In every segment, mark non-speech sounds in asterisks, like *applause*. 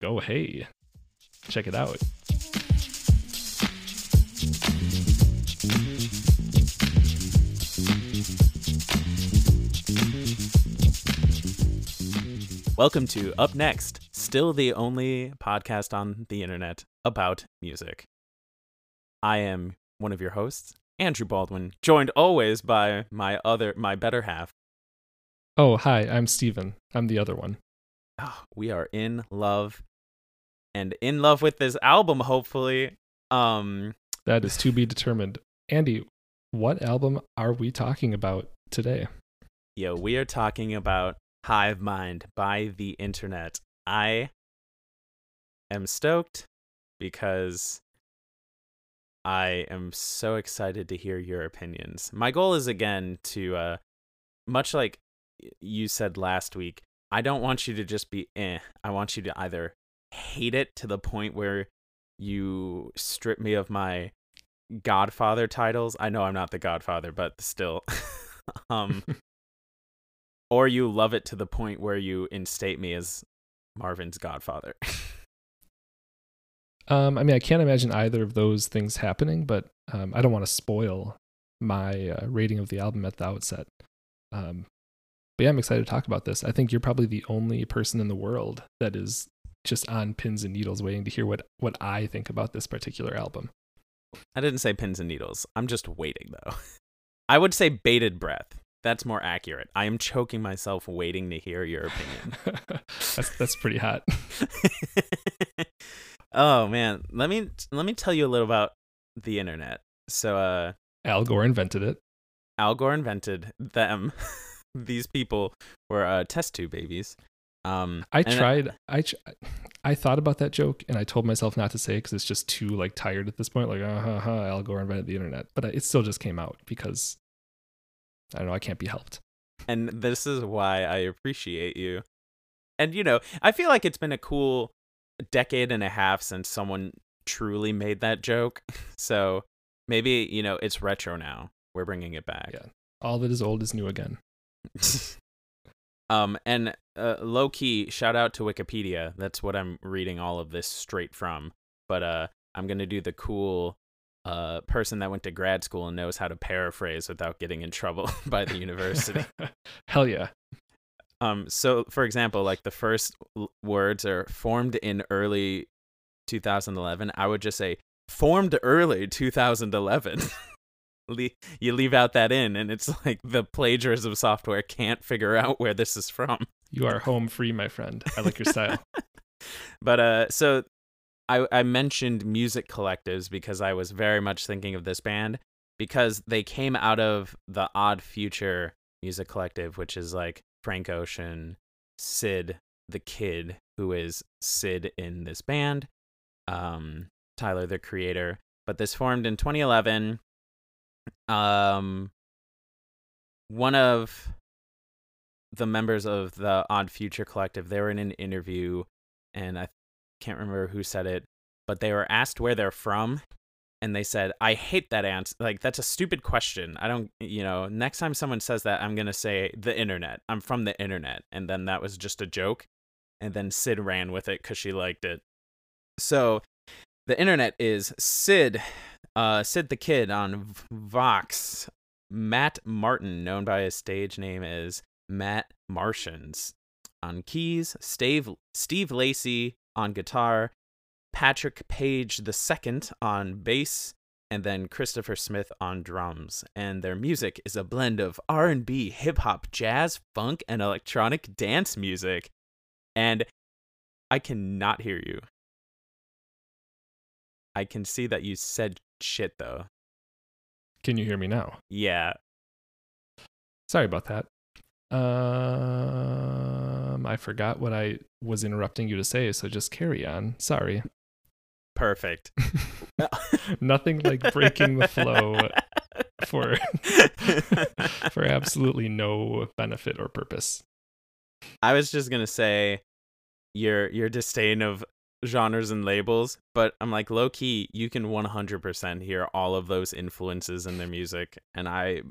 go hey, check it out. Welcome to Up Next, still the only podcast on the internet about music. I am one of your hosts, Andrew Baldwin, joined always by my other my better half. Oh, hi, I'm Steven. I'm the other one. Oh, we are in love and in love with this album hopefully. Um that is to be determined. Andy, what album are we talking about today? Yo, we are talking about Hive Mind by the internet. I am stoked because I am so excited to hear your opinions. My goal is again to uh much like you said last week, I don't want you to just be eh. I want you to either hate it to the point where you strip me of my Godfather titles. I know I'm not the Godfather, but still. *laughs* um *laughs* or you love it to the point where you instate me as Marvin's godfather. *laughs* um, I mean, I can't imagine either of those things happening, but um, I don't want to spoil my uh, rating of the album at the outset. Um, but yeah, I'm excited to talk about this. I think you're probably the only person in the world that is just on pins and needles waiting to hear what what I think about this particular album. I didn't say pins and needles. I'm just waiting though. *laughs* I would say bated breath. That's more accurate. I am choking myself waiting to hear your opinion. *laughs* that's that's pretty hot. *laughs* oh man, let me let me tell you a little about the internet. So uh Al Gore invented it. Al Gore invented them. These people were uh, test tube babies. Um, I tried. I, I I thought about that joke, and I told myself not to say it because it's just too like tired at this point. Like, uh huh, Al Gore invented the internet, but it still just came out because I don't know. I can't be helped. And this is why I appreciate you. And, you know, I feel like it's been a cool decade and a half since someone truly made that joke. *laughs* So maybe, you know, it's retro now. We're bringing it back. Yeah. All that is old is new again. *laughs* um, and uh, low key, shout out to Wikipedia. That's what I'm reading all of this straight from. But uh, I'm going to do the cool a person that went to grad school and knows how to paraphrase without getting in trouble *laughs* by the university. *laughs* Hell yeah. Um so for example, like the first l- words are formed in early 2011. I would just say formed early 2011. *laughs* you leave out that in and it's *laughs* like the plagiarism software can't figure out where this is from. You are home free, my friend. I like your style. *laughs* *laughs* but uh so I, I mentioned music collectives because I was very much thinking of this band because they came out of the Odd Future music collective, which is like Frank Ocean, Syd the Kid, who is Syd in this band, um, Tyler the creator. But this formed in 2011. Um, one of the members of the Odd Future collective, they were in an interview, and I can't remember who said it, but they were asked where they're from and they said, I hate that answer. Like, that's a stupid question. I don't, you know, next time someone says that, I'm to say the internet. I'm from the internet. And then that was just a joke. And then Syd ran with it because she liked it. So the internet is Syd, uh, Syd the Kid on Vox, Matt Martin, known by his stage name as Matt Martians, on keys, Steve, Steve Lacy on guitar, Patrick Page II on bass, and then Christopher Smith on drums. And their music is a blend of R&B, hip hop, jazz, funk, and electronic dance music. And I cannot hear you. I can see that you said shit though. Can you hear me now? Yeah. Sorry about that. Um, I forgot what I was interrupting you to say, so just carry on. Sorry. Perfect. *laughs* *laughs* Nothing like breaking the flow for *laughs* for absolutely no benefit or purpose. I was just gonna say your your disdain of genres and labels, but I'm like low key, you can 100% hear all of those influences in their music, and I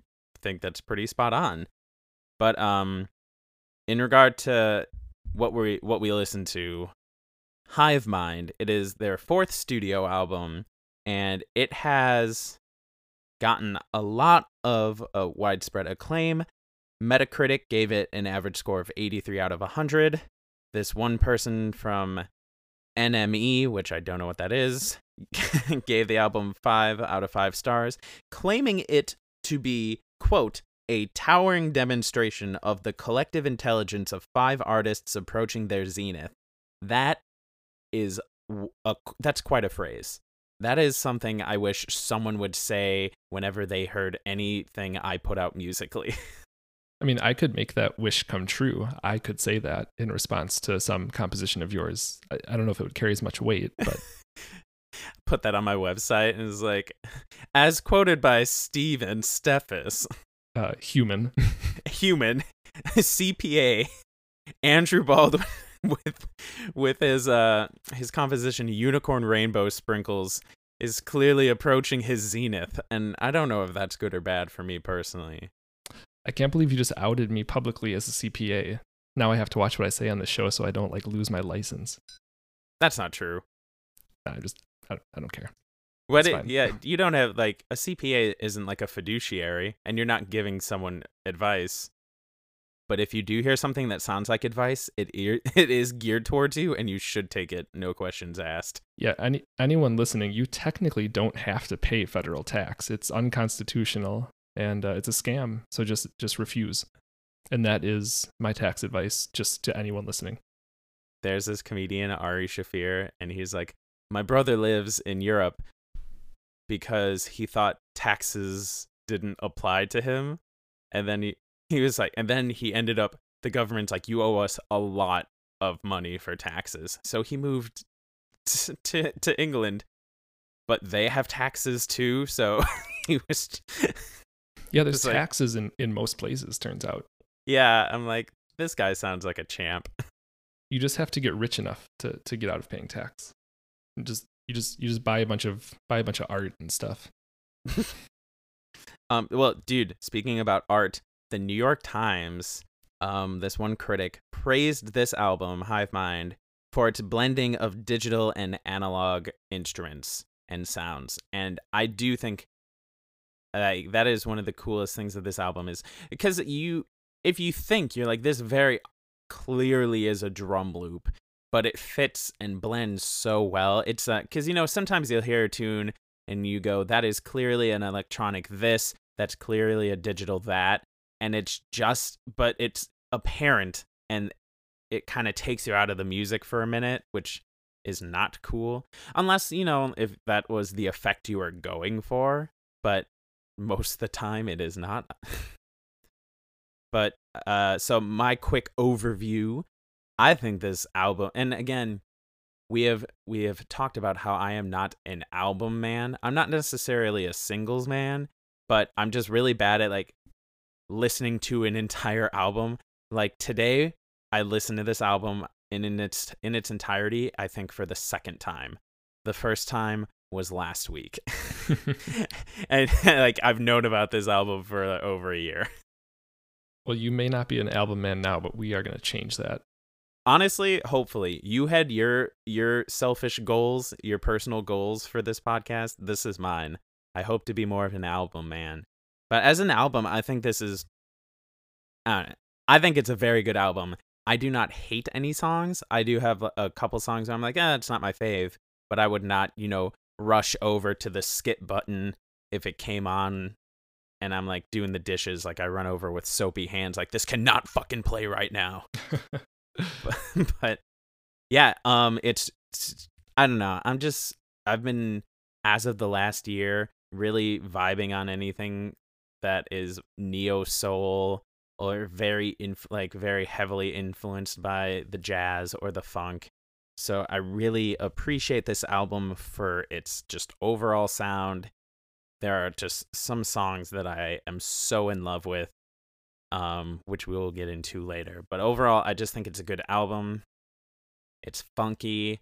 think that's pretty spot on. But um, in regard to what we what we listen to, Hive Mind. It is their fourth studio album, and it has gotten a lot of uh, widespread acclaim. Metacritic gave it an average score of 83 out of 100. This one person from NME, which I don't know what that is, *laughs* gave the album 5 out of 5 stars, claiming it to be, quote, a towering demonstration of the collective intelligence of five artists approaching their zenith. That is a, that's quite a phrase. That is something I wish someone would say whenever they heard anything I put out musically. *laughs* I mean, I could make that wish come true. I could say that in response to some composition of yours. I, I don't know if it would carry as much weight, but *laughs* put that on my website and it's like, as quoted by Steven Steffes, uh, human, *laughs* human, CPA, Andrew Baldwin *laughs* with with his uh his composition Unicorn Rainbow Sprinkles is clearly approaching his zenith, and I don't know if that's good or bad for me personally. I can't believe you just outed me publicly as a CPA. Now I have to watch what I say on the show so I don't like lose my license. That's not true. I just I, I don't care. What? It, yeah, *laughs* you don't have like a CPA isn't like a fiduciary, and you're not giving someone advice. But if you do hear something that sounds like advice, it *laughs* it is geared towards you, and you should take it, no questions asked. Yeah, any anyone listening, you technically don't have to pay federal tax. It's unconstitutional and uh, it's a scam. So just just refuse. And that is my tax advice, just to anyone listening. There's this comedian Ari Shaffir, and he's like, "My brother lives in Europe because he thought taxes didn't apply to him, and then he he was like, and then he ended up the government's like, you owe us a lot of money for taxes. So he moved *laughs* to to, to England, but they have taxes too. So *laughs* he was. Yeah, there's taxes like, in in most places. Turns out. Yeah, I'm like, this guy sounds like a champ. *laughs* You just have to get rich enough to to get out of paying tax. Just you just you just buy a bunch of buy a bunch of art and stuff. um. Well, dude, speaking about art, the New York Times, um, this one critic praised this album, Hive Mind, for its blending of digital and analog instruments and sounds. And I do think uh, that is one of the coolest things of this album is because you, if you think you're like this, very clearly is a drum loop, but it fits and blends so well. It's because uh, you know sometimes you'll hear a tune and you go, that is clearly an electronic this, that's clearly a digital that, and it's just but it's apparent and it kind of takes you out of the music for a minute which is not cool unless you know if that was the effect you were going for but most of the time it is not *laughs* but uh so my quick overview i think this album and again we have we have talked about how i am not an album man i'm not necessarily a singles man but i'm just really bad at like listening to an entire album. Like today, I listened to this album in, in its in its entirety. I think for the second time. The first time was last week, *laughs* and like I've known about this album for over a year. *laughs* Well, you may not be an album man now, but we are going to change that. Honestly, hopefully, you had your your selfish goals, your personal goals for this podcast. This is mine. I hope to be more of an album man. But as an album, I think this is. I, I think it's a very good album. I do not hate any songs. I do have a couple songs where I'm like, eh, it's not my fave. But I would not, you know, rush over to the skip button if it came on and I'm like doing the dishes. Like I run over with soapy hands, like, this cannot fucking play right now. but, *laughs* *laughs* but yeah, um, it's, it's, I don't know. I'm just, I've been, as of the last year, really vibing on anything that is neo soul or very inf- like very heavily influenced by the jazz or the funk. So I really appreciate this album for its just overall sound. There are just some songs that I am so in love with um which we will get into later. But overall, I just think it's a good album. It's funky.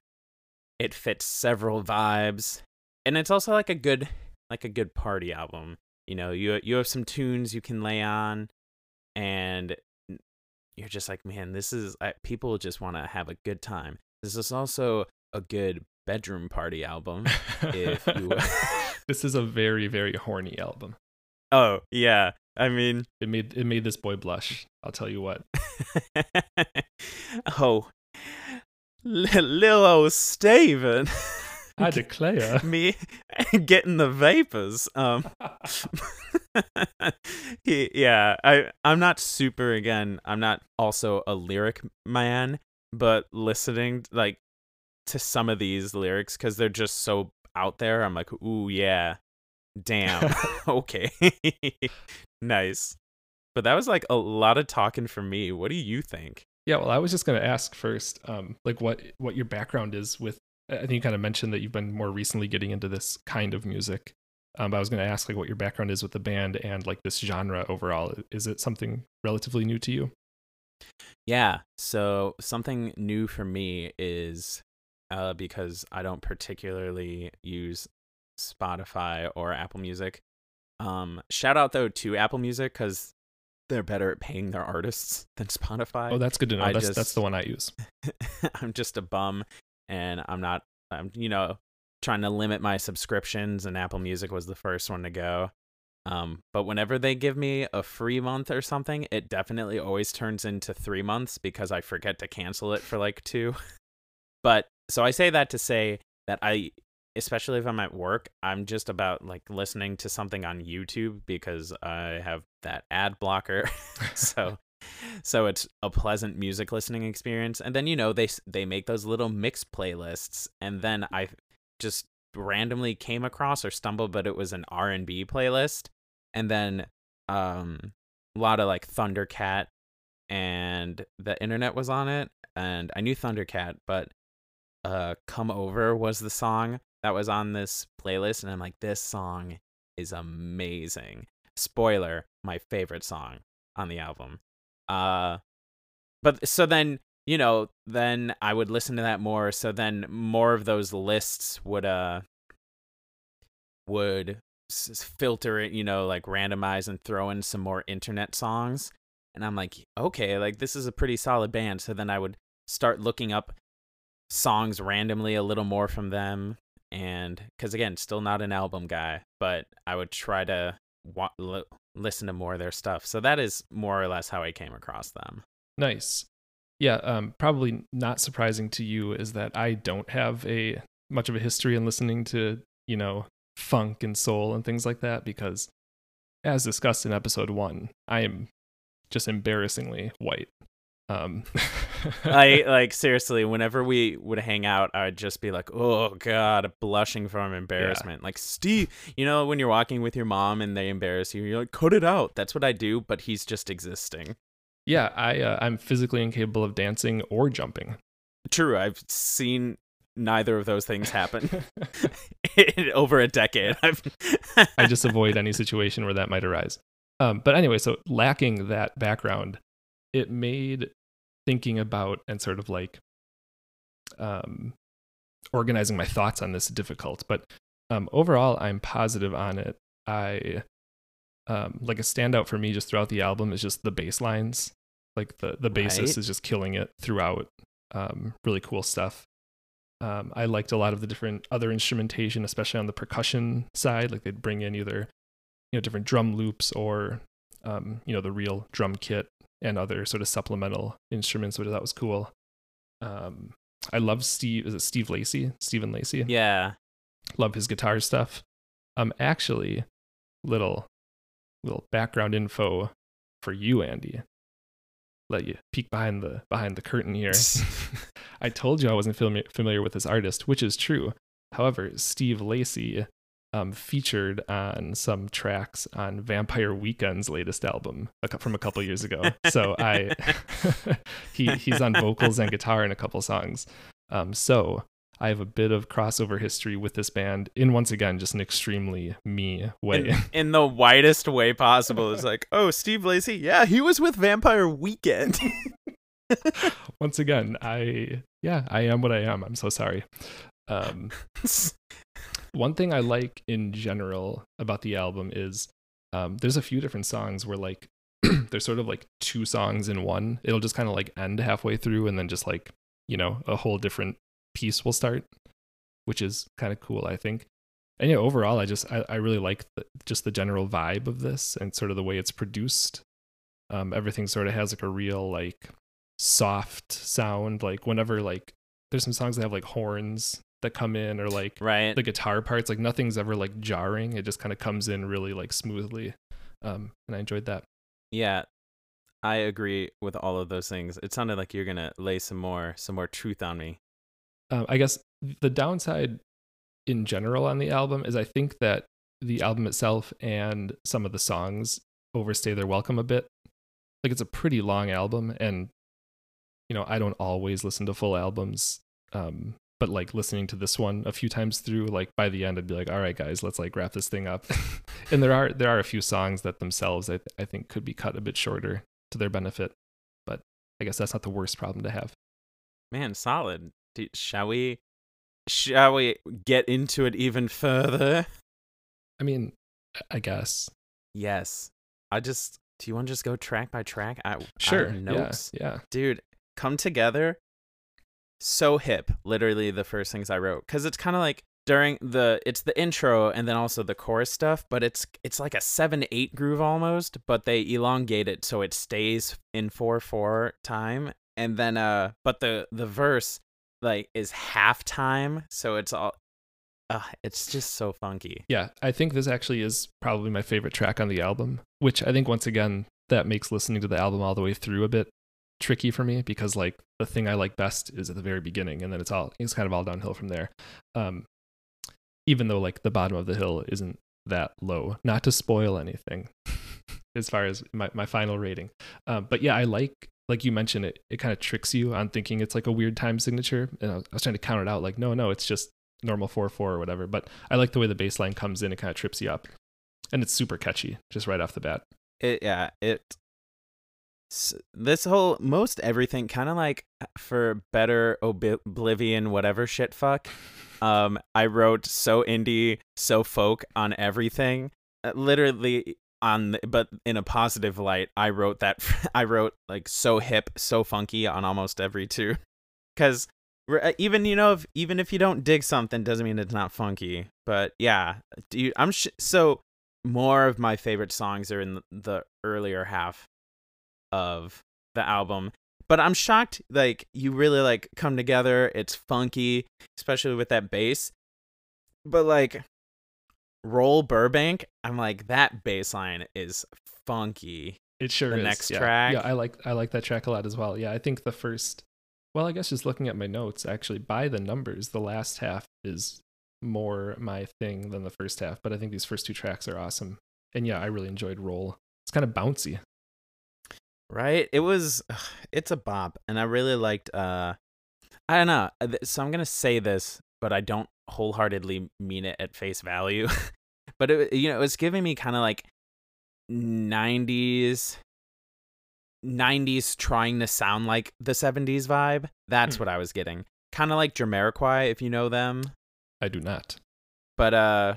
It fits several vibes. And it's also like a good like a good party album you know you you have some tunes you can lay on and you're just like man this is I, people just want to have a good time this is also a good bedroom party album. if you *laughs* this is a very very horny album. Oh yeah, I mean it made it made this boy blush. I'll tell you what. *laughs* oh, little old Steven. *laughs* I declare. Me getting the vapors. Um he, yeah, I I'm not super again. I'm not also a lyric man, but listening like to some of these lyrics cuz they're just so out there, I'm like, "Ooh, yeah. Damn. *laughs* *laughs* okay. nice." But that was like a lot of talking for me. What do you think? Yeah, well, I was just going to ask first um like what what your background is with I think you kind of mentioned that you've been more recently getting into this kind of music. Um, but I was going to ask like what your background is with the band and like this genre overall. Is it something relatively new to you? Yeah. So something new for me is uh, because I don't particularly use Spotify or Apple Music. Um, shout out though to Apple Music because they're better at paying their artists *laughs* than Spotify. Oh, that's good to know. I that's just- that's the one I use. *laughs* I'm just a bum and I'm not I'm you know trying to limit my subscriptions and Apple Music was the first one to go. Um but whenever they give me a free month or something, it definitely always turns into 3 months because I forget to cancel it for like 2. *laughs* but so I say that to say that I especially if I'm at work, I'm just about like listening to something on YouTube because I have that ad blocker. *laughs* so *laughs* so it's a pleasant music listening experience and then you know they they make those little mix playlists and then i just randomly came across or stumbled but it was an r&b playlist and then um a lot of like thundercat and the internet was on it and i knew thundercat but uh come over was the song that was on this playlist and i'm like this song is amazing. Spoiler my favorite song on the album. Uh but so then you know then i would listen to that more so then more of those lists would uh would filter it you know like randomize and throw in some more internet songs. And i'm like okay like this is a pretty solid band. So then i would start looking up songs randomly a little more from them. And because again still not an album guy but i would try to wa- li- listen to more of their stuff. So that is more or less how i came across them. Nice. Yeah, um, probably not surprising to you is that I don't have a much of a history in listening to, you know, funk and soul and things like that because as discussed in episode 1, I am just embarrassingly white. Um *laughs* I like seriously, whenever we would hang out, I'd just be like, "Oh God," blushing from embarrassment. Like Steve, you know, when you're walking with your mom and they embarrass you, you're like, "Cut it out." That's what I do, but he's just existing. Yeah, I uh, I'm physically incapable of dancing or jumping. True, I've seen neither of those things happen *laughs* *laughs* in over a decade. I've I just *laughs* avoid any situation where that might arise. Um, but anyway, so lacking that background, it made thinking about and sort of like um, organizing my thoughts on this difficult. But um, overall, I'm positive on it. I um, like a standout for me just throughout the album is just the bass lines. Like the the bassist Right. is just killing it throughout. Um, really cool stuff. Um, I liked a lot of the different other instrumentation, especially on the percussion side. Like they'd bring in either you know different drum loops or um, you know the real drum kit and other sort of supplemental instruments, which that was cool. Um, I love Steve. Is it Steve Lacy? Stephen Lacy. yeah. Love his guitar stuff. Um, actually, little little background info for you, Andy. Let you peek behind the behind the curtain here. *laughs* *laughs* I told you I wasn't fami- familiar with this artist, which is true. However, Steve Lacy um, featured on some tracks on Vampire Weekend's latest album from a couple years ago. So I, *laughs* he he's on vocals and guitar in a couple songs. Um, so I have a bit of crossover history with this band in once again just an extremely me way. in, *laughs* in the widest way possible. It's like, oh, Steve Lacy, yeah, he was with Vampire Weekend. *laughs* once again, I yeah, I am what I am. I'm so sorry. Um, *laughs* one thing I like in general about the album is um, there's a few different songs where like *clears throat* there's sort of like two songs in one. It'll just kind of like end halfway through and then just like you know a whole different piece will start, which is kind of cool, I think. And yeah, overall, I just I, I really like the, just the general vibe of this and sort of the way it's produced. Um, everything sort of has like a real like soft sound. Like whenever like there's some songs that have like horns that come in or like right the guitar parts, like nothing's ever like jarring. It just kind of comes in really like smoothly. Um, and I enjoyed that. Yeah, I agree with all of those things. It sounded like you're gonna lay some more some more truth on me. Um, I guess the downside in general on the album is I think that the album itself and some of the songs overstay their welcome a bit. Like it's a pretty long album, and you know I don't always listen to full albums. Um, but like listening to this one a few times through, like by the end, I'd be like, "All right, guys, let's like wrap this thing up." *laughs* and there are there are a few songs that themselves I th- I think could be cut a bit shorter to their benefit, but I guess that's not the worst problem to have. Man, solid. Do, shall we? Shall we get into it even further? I mean, I guess. Yes. I just. Do you want to just go track by track? I, Sure. I notes. Yeah. Yeah. dude come together so hip literally the first things i wrote because it's kind of like during the it's the intro and then also the chorus stuff but it's it's like a 7-8 groove almost but they elongate it so it stays in 4-4 time and then uh but the the verse like is half time so it's all uh, it's just so funky Yeah, I think this actually is probably my favorite track on the album, which I think once again that makes listening to the album all the way through a bit tricky for me because like the thing I like best is at the very beginning and then it's all it's kind of all downhill from there. Um even though like the bottom of the hill isn't that low. Not to spoil anything *laughs* as far as my, my final rating. Um, but yeah, I like like you mentioned it it kind of tricks you on thinking it's like a weird time signature. And I was, I was trying to count it out like no no it's just normal 4-4 or whatever. But i like the way the bass line comes in and kind of trips you up. And it's super catchy just right off the bat. It yeah it this whole most everything kind of like for better ob- oblivion whatever shit fuck um i wrote so indie so folk on everything. Uh, literally on the, but in a positive light i wrote that *laughs* i wrote like so hip so funky on almost every two. *laughs* Because uh, even you know if even if you don't dig something doesn't mean it's not funky. But yeah dude i'm sh- so more of my favorite songs are in the earlier half of the album. But i'm shocked like you really like come together. It's funky especially with that bass. But like roll burbank i'm like that bass line is funky. It sure The is next yeah. track? yeah i like i like that track a lot as well. Yeah i think the first well i guess just looking at my notes actually by the numbers the last half is more my thing than the first half but i think these first two tracks are awesome. And yeah i really enjoyed roll. It's kind of bouncy. Right? It was it's a bop and i really liked uh i don't know uh, so i'm gonna say this but i don't wholeheartedly mean it at face value *laughs* but it you know it was giving me kind of like 90s 90s trying to sound like the 70s vibe. That's Hmm. what i was getting. Kind of like Jamiroquai if you know them. I do not. But uh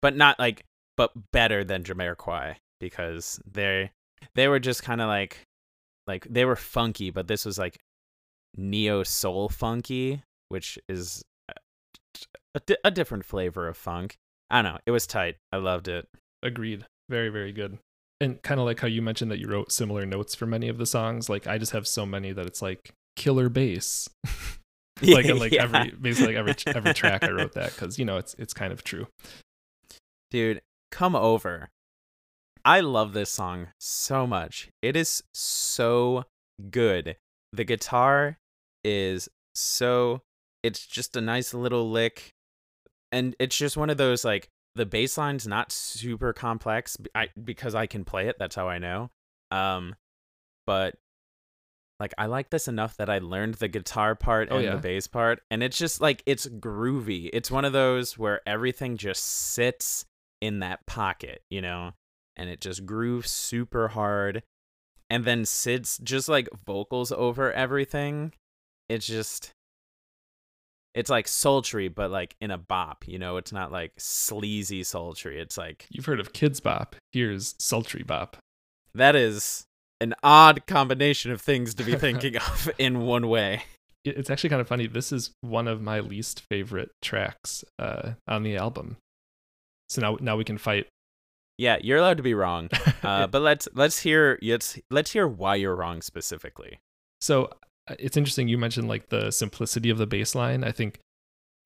but not like but better than Jamiroquai because they they were just kind of like like they were funky but this was like neo soul funky which is a, a different flavor of funk i don't know it was tight i loved it Agreed. Very, very good. And kind of like how you mentioned that you wrote similar notes for many of the songs. Like I just have so many that it's like killer bass. *laughs* like in like Yeah. every basically like every every *laughs* track I wrote that because you know it's it's kind of true. dude come over i love this song so much it is so good the guitar is so it's just a nice little lick and it's just one of those like the bass line's not super complex I, because i can play it that's how i know um but like i like this enough that i learned the guitar part Oh, and yeah. the bass part and it's just like it's groovy it's one of those where everything just sits in that pocket you know and it just grooves super hard and then syd's just like vocals over everything it's just it's like sultry but like in a bop you know it's not like sleazy sultry it's like You've heard of Kidz Bop. Here's Sultry Bop. that is an odd combination of things to be *laughs* thinking of in one way it's actually kind of funny. This is one of my least favorite tracks uh, on the album. So now now we can fight. Yeah, you're allowed to be wrong. *laughs* Uh, but let's let's hear let's let's hear why you're wrong specifically. So it's interesting you mentioned like the simplicity of the bass line. I think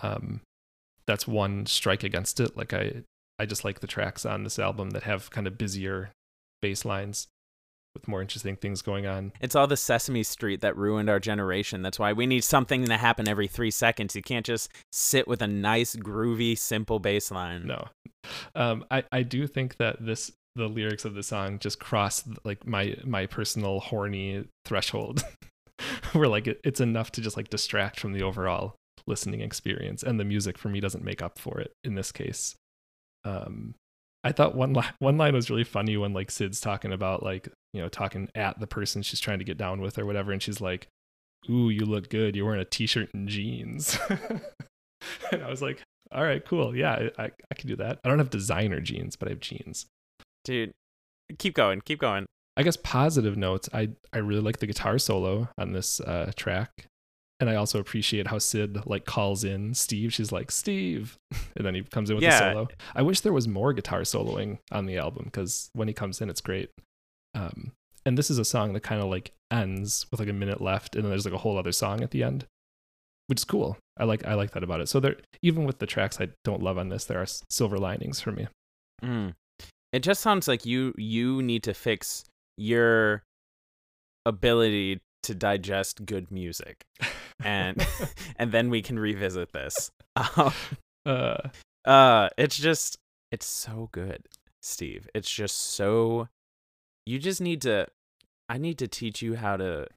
um, that's one strike against it. Like I I just like the tracks on this album that have kind of busier bass lines with more interesting things going on. It's all the Sesame Street that ruined our generation. That's why we need something to happen every three seconds. You can't just sit with a nice, groovy, simple bass line. No. Um, I, I do think that this the lyrics of the song just cross like my my personal horny threshold *laughs* *laughs* where like it, it's enough to just like distract from the overall listening experience and the music for me doesn't make up for it in this case. Um i thought one li- *laughs* one line was really funny when like syd's talking about like you know talking at the person she's trying to get down with or whatever and she's like ooh you look good. You're wearing a t-shirt and jeans. *laughs* And i was like all right cool. Yeah I, I, I can do that. I don't have designer jeans but i have jeans. Dude, keep going, keep going. I guess positive notes. I I really like the guitar solo on this uh, track, and I also appreciate how Syd like calls in Steve. She's like Steve, *laughs* and then he comes in with Yeah. the solo. I wish there was more guitar soloing on the album because when he comes in, it's great. Um, and this is a song that kind of like ends with like a minute left, and then there's like a whole other song at the end, which is cool. I like I like that about it. So there, even with the tracks I don't love on this, there are silver linings for me. Mm. It just sounds like you you need to fix your ability to digest good music, and *laughs* *laughs* and then we can revisit this. *laughs* Um, uh, uh, it's just it's so good, Steve. It's just so. You just need to. I need to teach you how to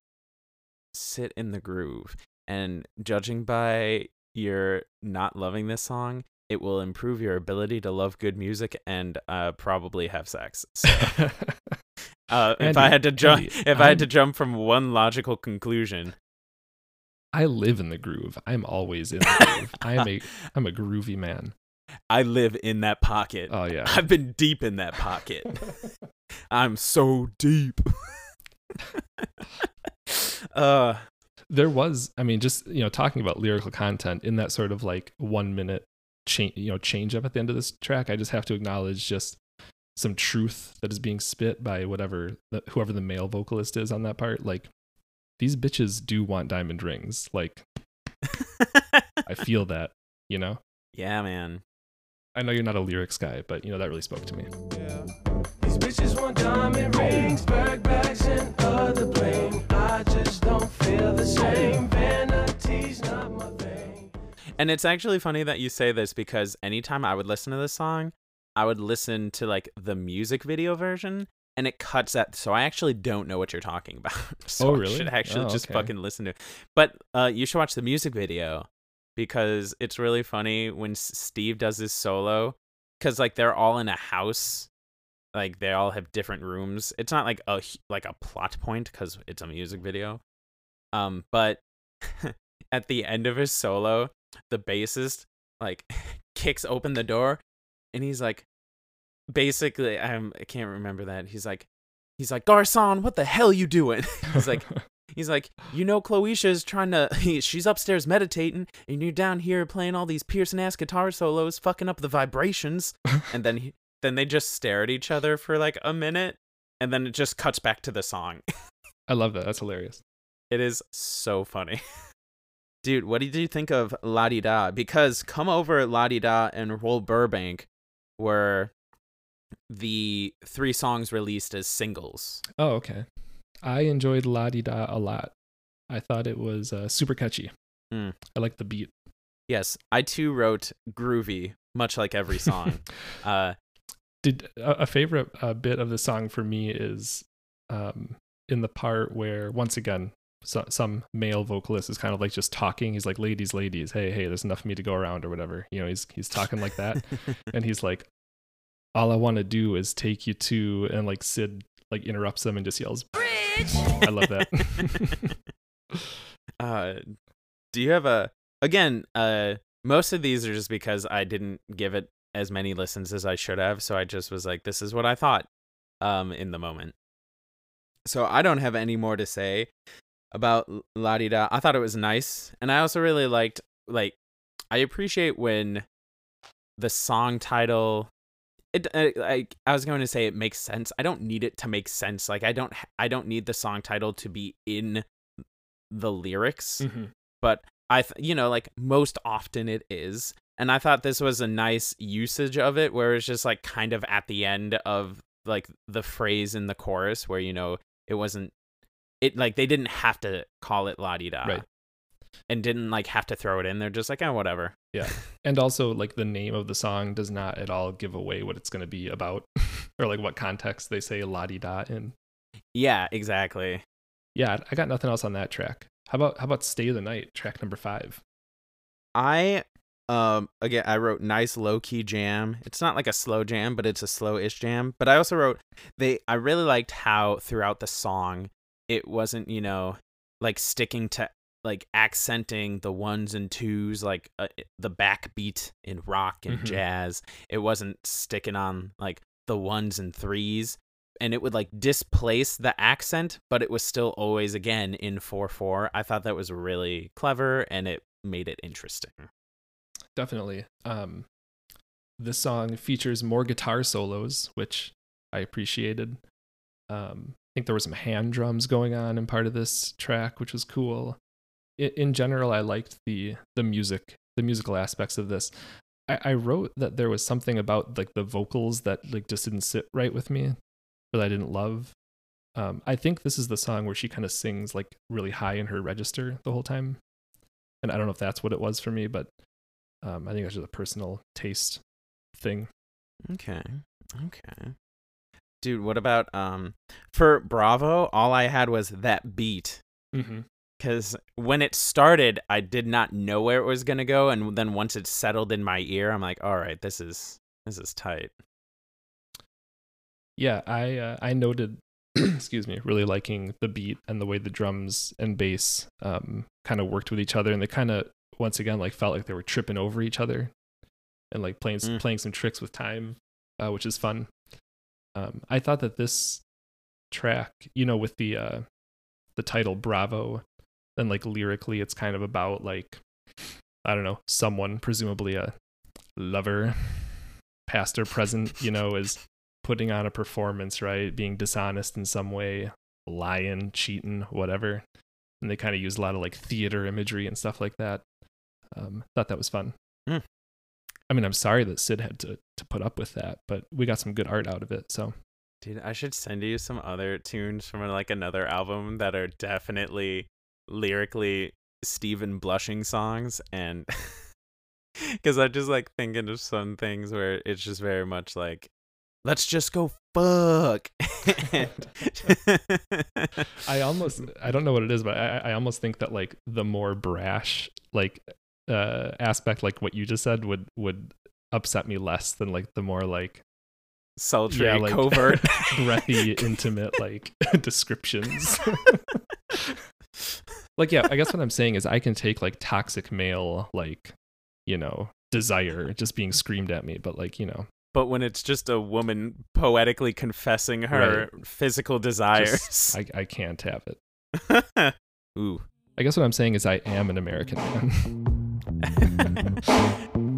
sit in the groove, and judging by your not loving this song, it will improve your ability to love good music and uh, probably have sex. So, uh, *laughs* if I had to jump, if I had to jump from one logical conclusion, I live in the groove. I'm always in the *laughs* groove. I am a I'm a groovy man. I live in that pocket. Oh yeah. I've been deep in that pocket. *laughs* I'm so deep. uh, there was i mean just you know talking about lyrical content in that sort of like one minute change you know change up at the end of this track i just have to acknowledge just some truth that is being spit by whatever whoever the male vocalist is on that part like these bitches do want diamond rings like i *laughs* feel that you know yeah, man. i know you're not a lyrics guy but you know that really spoke to me These bitches want diamond rings, berg bags, and other bling. I just don't feel the same. Vanity's not my thing. And it's actually funny that you say this because anytime I would listen to this song, I would listen to like the music video version and it cuts that so I actually don't know what you're talking *laughs* about. so Oh, I really? should actually Oh, just okay. fucking listen to it. But uh you should watch the music video because it's really funny when S- Steve does his solo cuz like they're all in a house like they all have different rooms. It's not like a like a plot point cuz it's a music video. Um but *laughs* at the end of his solo, the bassist like *laughs* kicks open the door and he's like basically I'm, i can't remember that. He's like he's like garcon what the hell you doing? *laughs* He's like *laughs* he's like you know Cloisha is trying to *laughs* she's upstairs meditating and you're down here playing all these piercing ass guitar solos fucking up the vibrations. And then he, then they just stare at each other for like a minute and then it just cuts back to the song. I love that. That's hilarious. It is so funny. Dude, what did you think of La Di Da? Because Come Over, La Di Da, and Roll Burbank were the three songs released as singles. oh okay. I enjoyed la di da a lot. I thought it was uh, super catchy. Hmm. i like the beat. Yes, I too wrote groovy, much like every song. *laughs* uh, did a, a favorite uh, bit of the song for me is um in the part where once again so, some male vocalist is kind of like just talking. He's like ladies ladies hey hey there's enough of me to go around or whatever. You know he's he's talking like that. *laughs* And he's like all i want to do is take you to and like syd like interrupts them and just yells i love that *laughs* uh, do you have a again? Uh, most of these are just because I didn't give it as many listens as I should have, so I just was like, "This is what I thought," um, in the moment. So I don't have any more to say. about La Di Da. I thought it was nice, and I also really liked like I appreciate when the song title. It uh, like I was going to say it makes sense. I don't need it to make sense. Like I don't I don't need the song title to be in the lyrics, Mm-hmm. but I th- you know like most often it is. And I thought this was a nice usage of it where it's just like kind of at the end of like the phrase in the chorus where you know it wasn't it like they didn't have to call it la di da Right. and didn't like have to throw it in they're just like oh whatever *laughs* And also, like the name of the song does not at all give away what it's going to be about, *laughs* or like what context they say "la di da" in. yeah exactly Yeah, I got nothing else on that track. How about how about "Stay the Night" track number five? i um again i wrote nice low key jam it's not like a slow jam but it's a slow-ish jam but i also wrote they i really liked how throughout the song it wasn't you know like sticking to like accenting the ones and twos like uh, the backbeat in rock and Mhm. jazz it wasn't sticking on like the ones and threes and it would like displace the accent but it was still always again in 4-4 i thought that was really clever and it made it interesting Definitely. Um, this song features more guitar solos, which I appreciated. Um, I think there were some hand drums going on in part of this track, which was cool. In, in general, I liked the the music, the musical aspects of this. I, I wrote that there was something about like the vocals that like just didn't sit right with me, that I didn't love. Um, I think this is the song where she kind of sings like really high in her register the whole time, and I don't know if that's what it was for me, but um, I think that's just a personal taste thing. Okay. Okay. Dude, what about um for Bravo, all I had was that beat Mm-hmm. Cuz when it started, I did not know where it was going to go and then once it settled in my ear, I'm like, "All right, this is this is tight." Yeah, I uh, I noted, *clears throat* excuse me, really liking the beat and the way the drums and bass um, kind of worked with each other, and they kind of once again like felt like they were tripping over each other, and like playing Mm. playing some tricks with time, uh, which is fun. Um, I thought that this track, you know, with the uh, the title Bravo, then like lyrically, it's kind of about like I don't know, someone presumably a lover, past or present, you know, is putting on a performance, right? Being dishonest in some way, lying, cheating, whatever. And they kind of use a lot of like theater imagery and stuff like that. Um, thought that was fun. Hmm. I mean, I'm sorry that Syd had to to put up with that, but we got some good art out of it. So Dude, I should send you some other tunes from like another album that are definitely lyrically Stephen blushing songs and *laughs* cuz I just like thinking of some things where it's just very much like let's just go fuck. *laughs* I almost I don't know what it is, but I, I almost think that like the more brash like uh aspect, like what you just said, would would upset me less than like the more like sultry yeah, like covert *laughs* breathy, intimate like descriptions. Like yeah, I guess what I'm saying is I can take like toxic male like, you know, desire just being screamed at me, but like, you know, but when it's just a woman poetically confessing her physical desires. just, I I can't have it. *laughs* Ooh. I guess what I'm saying is I am an American man. *laughs*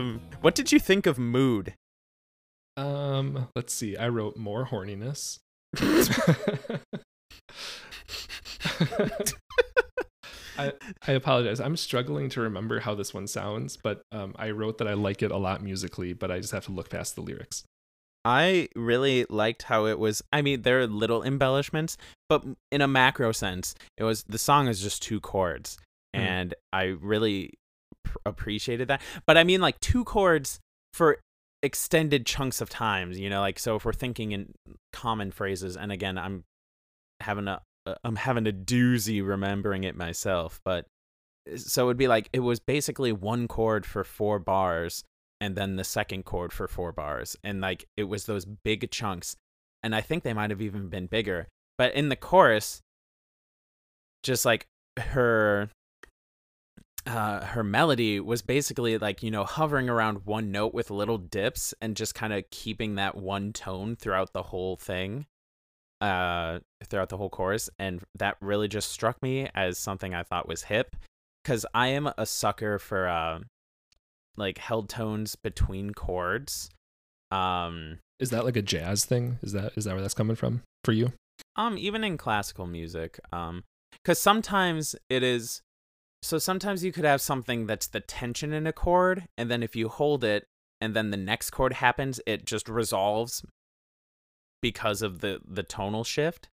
Um, what did you think of Mood? um, let's see. I wrote more horniness. *laughs* *laughs* I, I apologize. I'm struggling to remember how this one sounds, but um, I wrote that I like it a lot musically, but I just have to look past the lyrics. I really liked how it was. I mean, there are little embellishments, but in a macro sense, it was the song is just two chords, Mhm. and I really pr- appreciated that. But I mean, like two chords for extended chunks of times. You know, like so if we're thinking in common phrases, and again, I'm having a uh, I'm having a doozy remembering it myself, but so it'd be like it was basically one chord for four bars and then the second chord for four bars and like it was those big chunks and i think they might have even been bigger but in the chorus just like her uh her melody was basically like you know hovering around one note with little dips and just kind of keeping that one tone throughout the whole thing uh throughout the whole chorus and that really just struck me as something i thought was hip because i am a sucker for uh like held tones between chords um Is that like a jazz thing? Is that is that where that's coming from for you? um even in classical music um because sometimes it is so sometimes you could have something that's the tension in a chord and then if you hold it and then the next chord happens it just resolves because of the the tonal shift.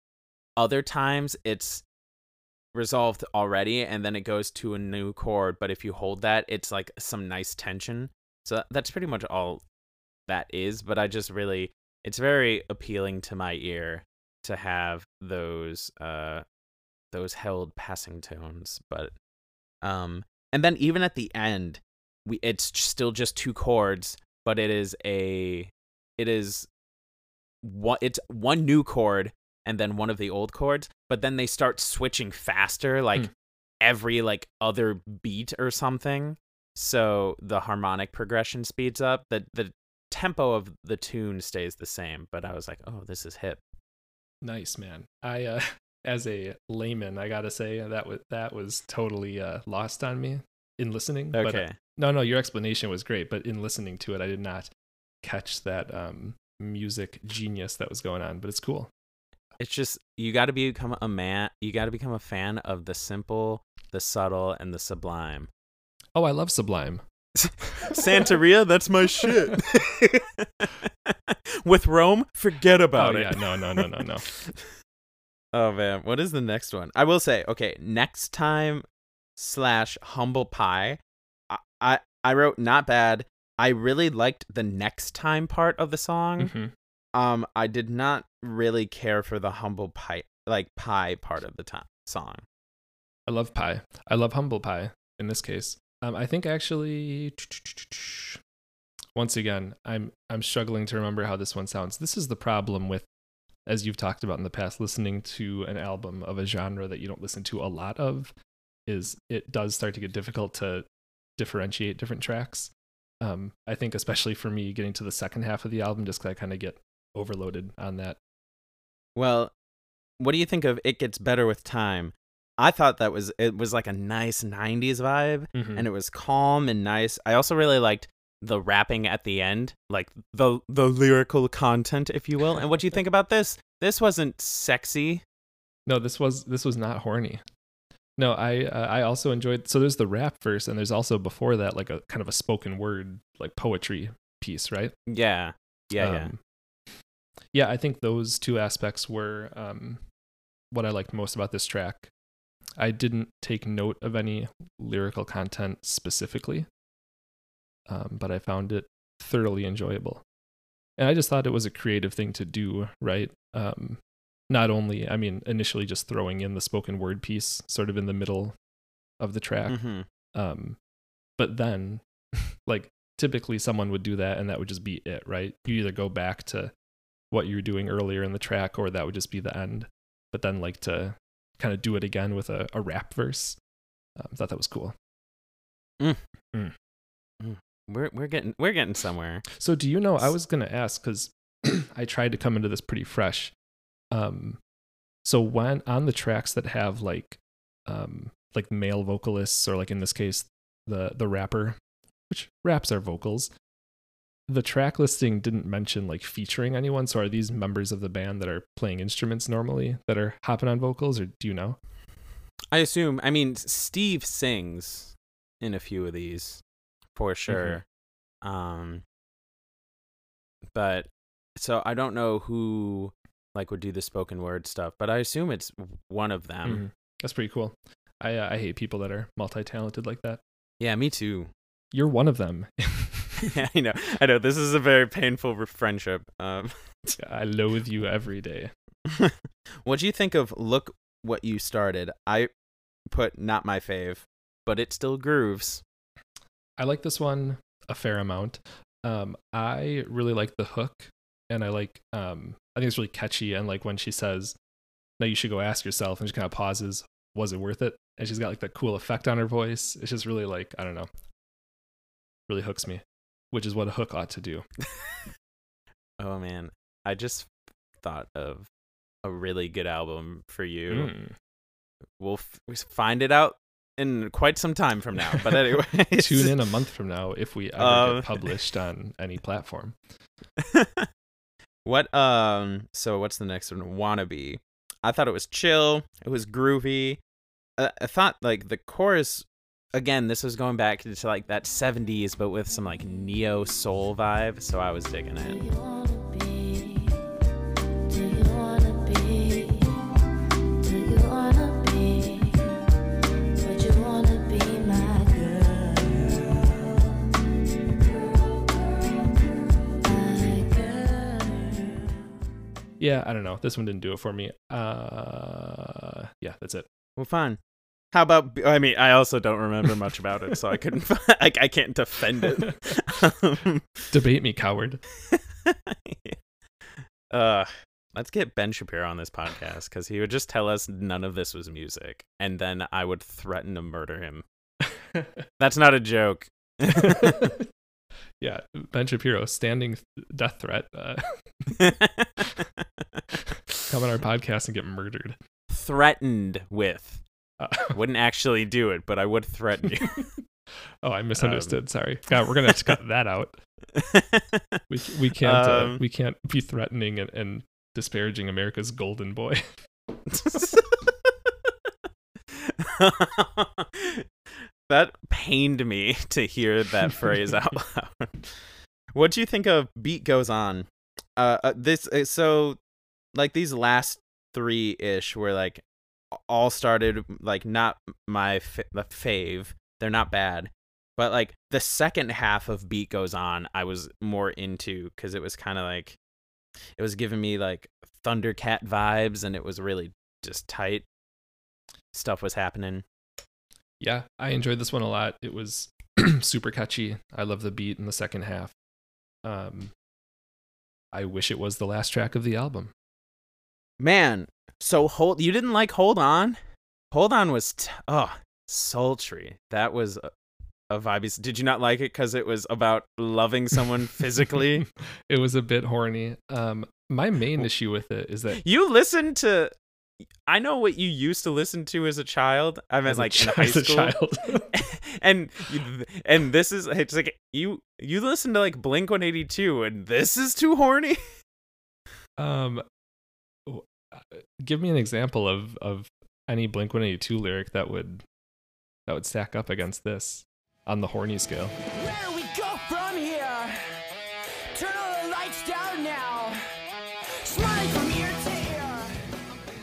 Other times it's resolved already and then it goes to a new chord but if you hold that it's like some nice tension. So that's pretty much all that is but i just really it's very appealing to my ear to have those uh those held passing tones but um and then even at the end we it's still just two chords but it is a it is one it's one new chord and then one of the old chords but then they start switching faster like Hmm. every like other beat or something so the harmonic progression speeds up the the tempo of the tune stays the same but i was like oh this is hip Nice man. I uh *laughs* as a layman, I gotta say that was that was totally uh lost on me in listening. But, uh, okay no, no, your explanation was great, but in listening to it, I did not catch that um music genius that was going on. But it's cool. it's just you got to become a man you got to become a fan of the simple the subtle and the sublime Oh, I love Sublime. *laughs* *laughs* santeria that's my shit *laughs* with rome forget about oh it yeah, no, no, no, no, no. Oh man what is the next one i will say okay next time slash humble pie I, I i wrote not bad i really liked the next time part of the song Mhm. um i did not really care for the humble pie like pie part of the time song I love pie. I love humble pie in this case. Um, I think actually, once again, I'm I'm struggling to remember how this one sounds. This is the problem with, as you've talked about in the past, listening to an album of a genre that you don't listen to a lot of, is it does start to get difficult to differentiate different tracks. Um, I think especially for me, getting to the second half of the album, just 'cause I kind of get overloaded on that. Well, what do you think of It Gets Better with Time? I thought that was it was like a nice 90s vibe Mhm. and it was calm and nice. I also really liked the rapping at the end, like the the lyrical content if you will. And what do you think about this? This wasn't sexy. No, this was this was not horny. No, I uh, I also enjoyed. So there's the rap verse, and there's also before that like a kind of a spoken word like poetry piece, right? Yeah. Yeah, yeah. Um, yeah, I think those two aspects were um, what I liked most about this track. I didn't take note of any lyrical content specifically, um, but I found it thoroughly enjoyable. And I just thought it was a creative thing to do, right? Um, not only, I mean, initially just throwing in the spoken word piece sort of in the middle of the track, hmm um, but then, *laughs* like, typically someone would do that and that would just be it, right? You either go back to what you were doing earlier in the track or that would just be the end. But then, like, to kind of do it again with a, a rap verse, um, I thought that was cool. We're we're getting we're getting somewhere. So, do you know? I was gonna ask because *clears throat* I tried to come into this pretty fresh. Um, so when on the tracks that have like, um, like male vocalists or like in this case the the rapper, which raps are vocals, the track listing didn't mention like featuring anyone. So are these members of the band that are playing instruments normally that are hopping on vocals, or do you know? I assume. I mean, Steve sings in a few of these for sure. Um, but so I don't know who like would do the spoken word stuff, but I assume it's one of them. Mhm. That's pretty cool. I uh, I hate people that are multi talented like that. Yeah, me too. You're one of them. yeah, *laughs* *laughs* I know. I know. This is a very painful re- friendship. Um, *laughs* I loathe you every day. what do you think of "Look What You Started"? I put not my fave, but it still grooves. I like this one a fair amount. Um, I really like the hook, and I like um, I think it's really catchy. And like when she says, "Now you should go ask yourself," and she kind of pauses, was it worth it? And she's got like that cool effect on her voice. It's just really like I don't know, really hooks me, which is what a hook ought to do. *laughs* Oh man, I just thought of a really good album for you. Mm. We'll f- find it out in quite some time from now. But *laughs* anyway, Tune in a month from now if we ever Um, get *laughs* published on any platform. what um so what's the next one? Wannabe. I thought it was chill. It was groovy. Uh, i thought like the chorus again this was going back to like that 70s but with some like neo soul vibe so i was digging Do it Yeah, I don't know. This one didn't do it for me. Uh, yeah, that's it. well fine how about i mean i also don't remember much about it so i couldn't *laughs* *laughs* I, I can't defend it Um, *laughs* Debate me, coward. uh let's get ben shapiro on this podcast because he would just tell us none of this was music and then i would threaten to murder him that's not a joke yeah, Ben Shapiro, standing th- death threat. Uh, come on our podcast and get murdered. threatened with Uh, wouldn't actually do it but i would threaten you *laughs* oh, I misunderstood. Sorry. God, we're gonna have to cut *laughs* that out. *laughs* We we can't uh, Um, we can't be threatening and, and disparaging America's golden boy. that pained me to hear that phrase out loud. What do you think of Beat Goes On? Uh, uh this uh, so like these last three ish were like all started like not my f- fave. They're not bad, but like the second half of Beat Goes On, I was more into because it was kind of like it was giving me like Thundercat vibes, and it was really just tight. Stuff was happening. Yeah, I enjoyed this one a lot. It was *clears throat* super catchy. I love the beat in the second half. Um, I wish it was the last track of the album. Man, so hold you didn't like Hold On? Hold On was t- oh sultry. That was a, a vibe. Did you not like it because it was about loving someone *laughs* physically? it was a bit horny. Um, my main issue with it is that you listened to. I know what you used to listen to as a child. I meant as a like in high as a school. child. *laughs* and and this is it's like you you listen to like Blink 182 and this is too horny. um, give me an example of of any Blink One Eighty Two lyric that would that would stack up against this on the horny scale. Where do we go from here? Turn all the lights down now. Smiling from ear to ear.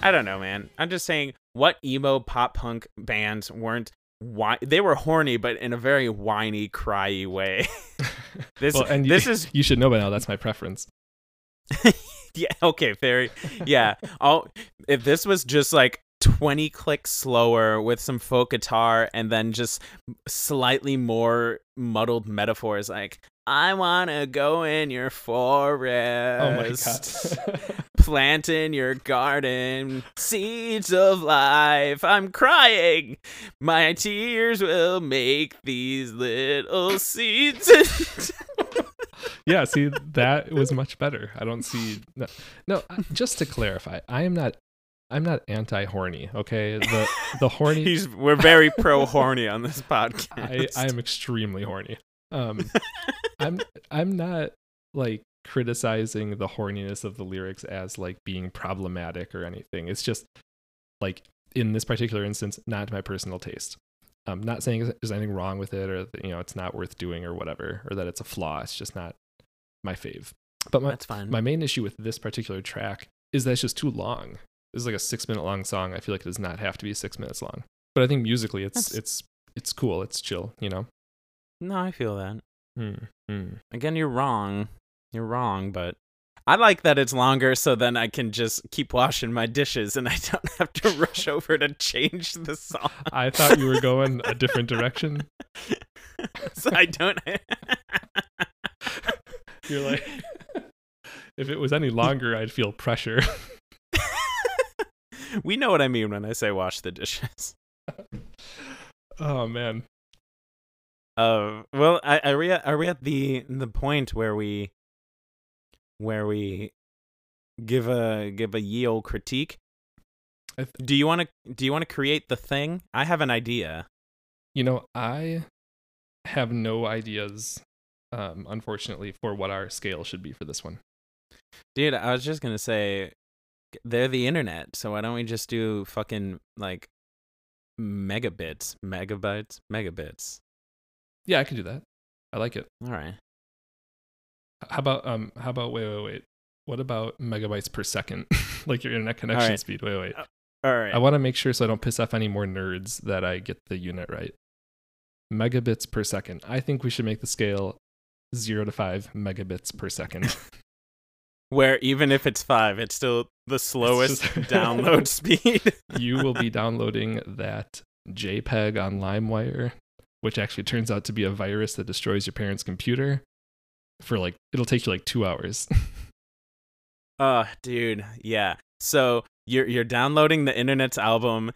I don't know, man. I'm just saying what emo pop punk bands weren't why they were horny but in a very whiny cryy way. *laughs* this well, and this you, *laughs* is you should know by now. That's my preference. *laughs* *laughs* yeah, okay, very yeah. I'll if this was just like 20 clicks slower with some folk guitar and then just slightly more muddled metaphors like I want to go in your forest. Oh my god. *laughs* plant in your garden seeds of life i'm crying my tears will make these little seeds *laughs* yeah, see, that was much better. I don't see no, no. uh, Just to clarify, I am not. I'm not anti-horny. Okay, the the horny. *laughs* He's, we're very pro horny on this podcast I I am extremely horny. Um, *laughs* I'm I'm not like criticizing the horniness of the lyrics as like being problematic or anything. It's just like in this particular instance, not my personal taste. I'm not saying there's anything wrong with it or that, you know it's not worth doing or whatever or that it's a flaw. It's just not my fave. But my that's fine my main issue with this particular track is that it's just too long. This is like a six minute long song. I feel like it does not have to be six minutes long. But I think musically, it's That's- it's it's cool. It's chill. You know. no i feel that Hmm. Hmm. again you're wrong you're wrong but i like that it's longer so then i can just keep washing my dishes and i don't have to *laughs* rush over to change the song I thought you were going a different direction. *laughs* so i don't *laughs* You're like, *laughs* if it was any longer, I'd feel pressure. *laughs* we know what I mean when I say wash the dishes. Oh man. Uh, well, I, are we at, are we at the the point where we where we give a give a ye old critique? I th- Do you want to do you want to create the thing? I have an idea. You know, I have no ideas, um, unfortunately, for what our scale should be for this one. Dude, I was just gonna say they're the internet, so why don't we just do fucking like megabits, megabytes, megabits? Yeah, I can do that. I like it. All right. How about um? How about wait, wait, wait. What about megabytes per second? *laughs* like your internet connection right. speed. Wait, wait. All right. I want to make sure so I don't piss off any more nerds that I get the unit right. Megabits per second. I think we should make the scale zero to five megabits per second. *laughs* Where even if it's five, it's still the slowest just- *laughs* download speed. *laughs* you will be downloading that JPEG on LimeWire, which actually turns out to be a virus that destroys your parents' computer. For like, it'll take you like two hours. Oh, dude, yeah. So you're you're downloading the internet's album,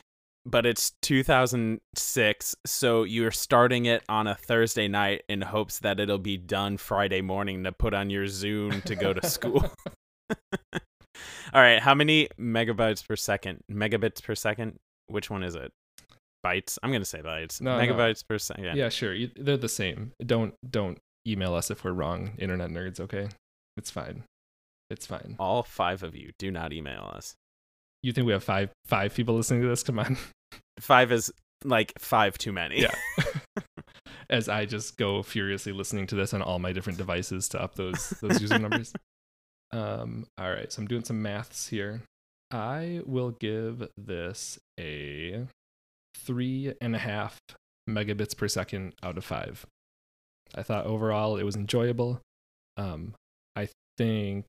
but it's 2006, so you're starting it on a Thursday night in hopes that it'll be done Friday morning to put on your Zune to go to school. *laughs* *laughs* All right, how many megabytes per second? Megabits per second? Which one is it? Bytes? I'm gonna say bytes. No, no. megabytes per second. yeah, sure. You, they're the same. Don't don't email us if we're wrong, internet nerds. Okay, it's fine. It's fine. All five of you do not email us. You think we have five five people listening to this? Come on. *laughs* Five is like five too many. Yeah. *laughs* *laughs* As I just go furiously listening to this on all my different devices to up those those user numbers. Um, all right, so I'm doing some maths here. I will give this a three and a half megabits per second out of five. I thought overall it was enjoyable. Um, I think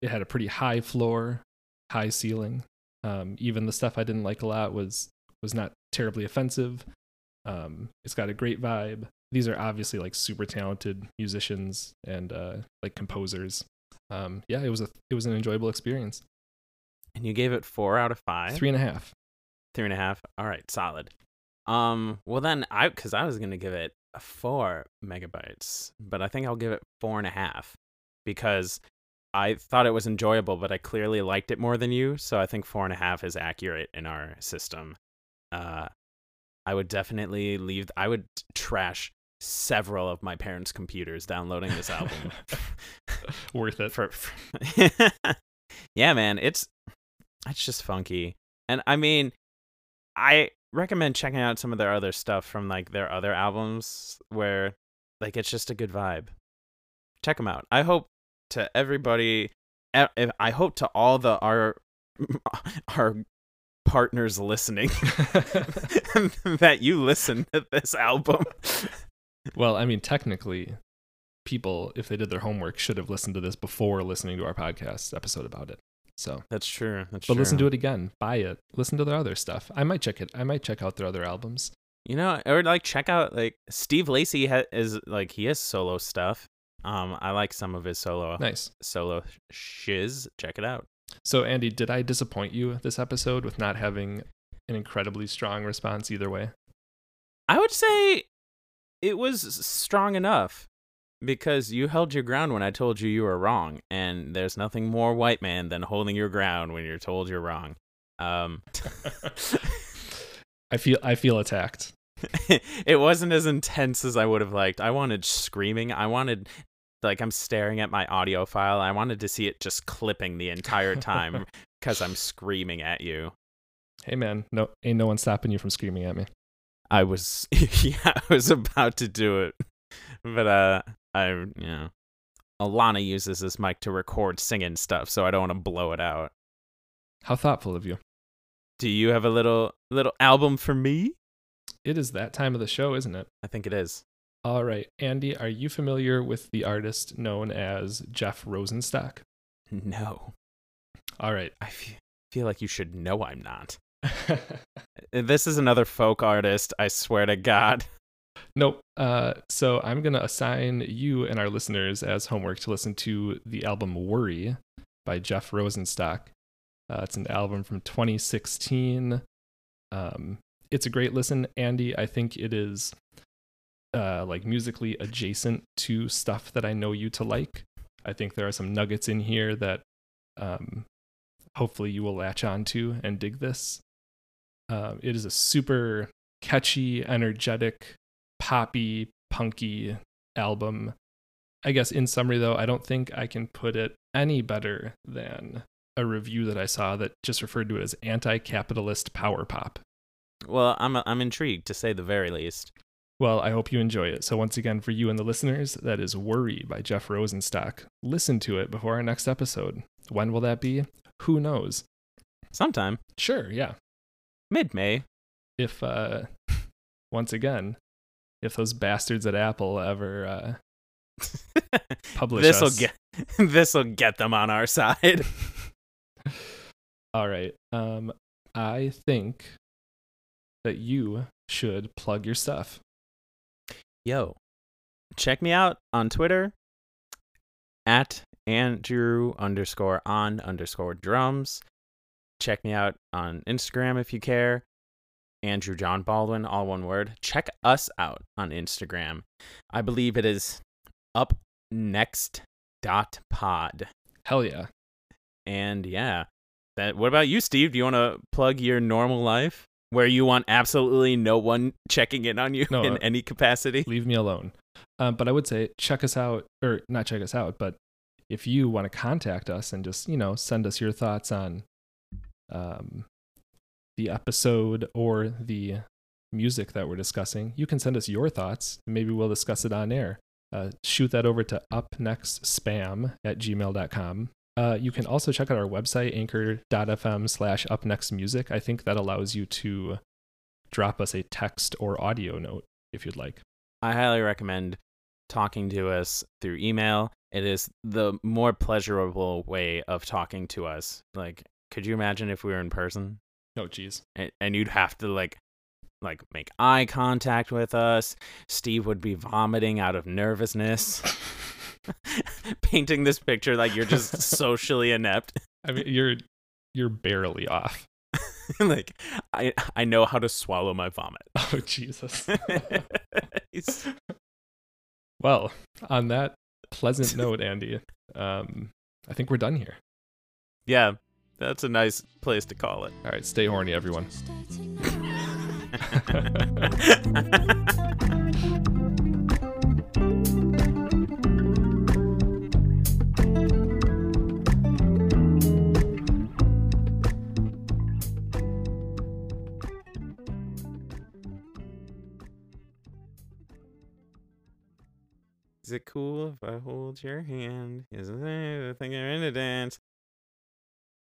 it had a pretty high floor, high ceiling. Um, even the stuff I didn't like a lot was was not terribly offensive. Um, it's got a great vibe. These are obviously like super talented musicians and uh, like composers. Um, yeah, it was a it was an enjoyable experience. And you gave it four out of five. Three and a half. Three and a half. All right, solid. Um, well then I because I was gonna give it four megabytes, but I think I'll give it four and a half because I thought it was enjoyable, but I clearly liked it more than you. So I think four and a half is accurate in our system. Uh, I would definitely leave. I would trash several of my parents' computers downloading this album. *laughs* Worth it. for, for *laughs* yeah man it's it's just funky and i mean i recommend checking out some of their other stuff from like their other albums where like it's just a good vibe check them out i hope to everybody I hope to all the our *laughs* our partners listening *laughs* *laughs* that you listen to this album well, I mean, technically, people, if they did their homework, should have listened to this before listening to our podcast episode about it. So, that's true that's but true listen to it again, buy it, listen to their other stuff. I might check it. I might check out their other albums. You know, or like check out like Steve Lacy ha- is like he has solo stuff. Um, I like some of his solo Nice. solo shiz. Check it out. So, Andy, did I disappoint you this episode with not having an incredibly strong response either way? I would say it was strong enough because you held your ground when I told you you were wrong, and there's nothing more white man than holding your ground when you're told you're wrong. Um, *laughs* I feel I feel attacked. *laughs* it wasn't as intense as I would have liked. I wanted screaming. I wanted like I'm staring at my audio file. I wanted to see it just clipping the entire time *laughs* because I'm screaming at you. Hey man, no ain't no one stopping you from screaming at me. I was *laughs* yeah, I was about to do it. But uh I you know Alana uses this mic to record singing stuff, so I don't want to blow it out. How thoughtful of you. Do you have a little little album for me? It is that time of the show, isn't it? I think it is. All right, Andy, are you familiar with the artist known as Jeff Rosenstock? No. All right. I feel like you should know I'm not. *laughs* This is another folk artist, I swear to God. nope. Uh, so I'm gonna assign you and our listeners as homework to listen to the album "Worry" by Jeff Rosenstock. Uh, it's an album from 2016. Um, it's a great listen, Andy. I think it is uh, like musically adjacent to stuff that I know you to like. I think there are some nuggets in here that um, hopefully you will latch on to and dig this. Uh, it is a super catchy, energetic, poppy, punky album. I guess in summary, though, I don't think I can put it any better than a review that I saw that just referred to it as anti capitalist power pop. Well, I'm I'm intrigued to say the very least. Well, I hope you enjoy it. So, once again, for you and the listeners, that is Worry by Jeff Rosenstock. Listen to it before our next episode. When will that be? Who knows? Sometime Sure, yeah. mid May. If, uh, *laughs* once again, if those bastards at Apple ever uh, *laughs* publish This'll us. get *laughs* this'll get them on our side. All right. Um, I think that you should plug your stuff. Yo, check me out on Twitter at Andrew underscore on underscore drums. Check me out on Instagram if you care. Andrew John Baldwin, all one word. Check us out on Instagram. I believe it is up next dot pod. Hell yeah. And yeah, that. What about you, Steve? Do you want to plug your normal life where you want absolutely no one checking in on you No, in uh, any capacity? leave me alone. Um, but I would say check us out, or not check us out, but if you want to contact us and just you know send us your thoughts on um, the episode or the music that we're discussing, you can send us your thoughts. Maybe we'll discuss it on air. Uh, shoot that over to upnextspam at gmail.com. Uh, you can also check out our website, anchor.fm slash upnextmusic. I think that allows you to drop us a text or audio note if you'd like. I highly recommend talking to us through email. It is the more pleasurable way of talking to us. Like, could you imagine if we were in person Oh, geez. and, and you'd have to like like make eye contact with us? Steve would be vomiting out of nervousness. *laughs* *laughs* Painting this picture like you're just *laughs* socially inept. I mean, you're you're barely off. *laughs* like I I know how to swallow my vomit. Oh, Jesus. Well, on that pleasant note, Andy, um, I think we're done here. yeah, that's a nice place to call it. All right, stay horny, everyone. Is it cool if I hold your hand? Is it a thing you're in a dance?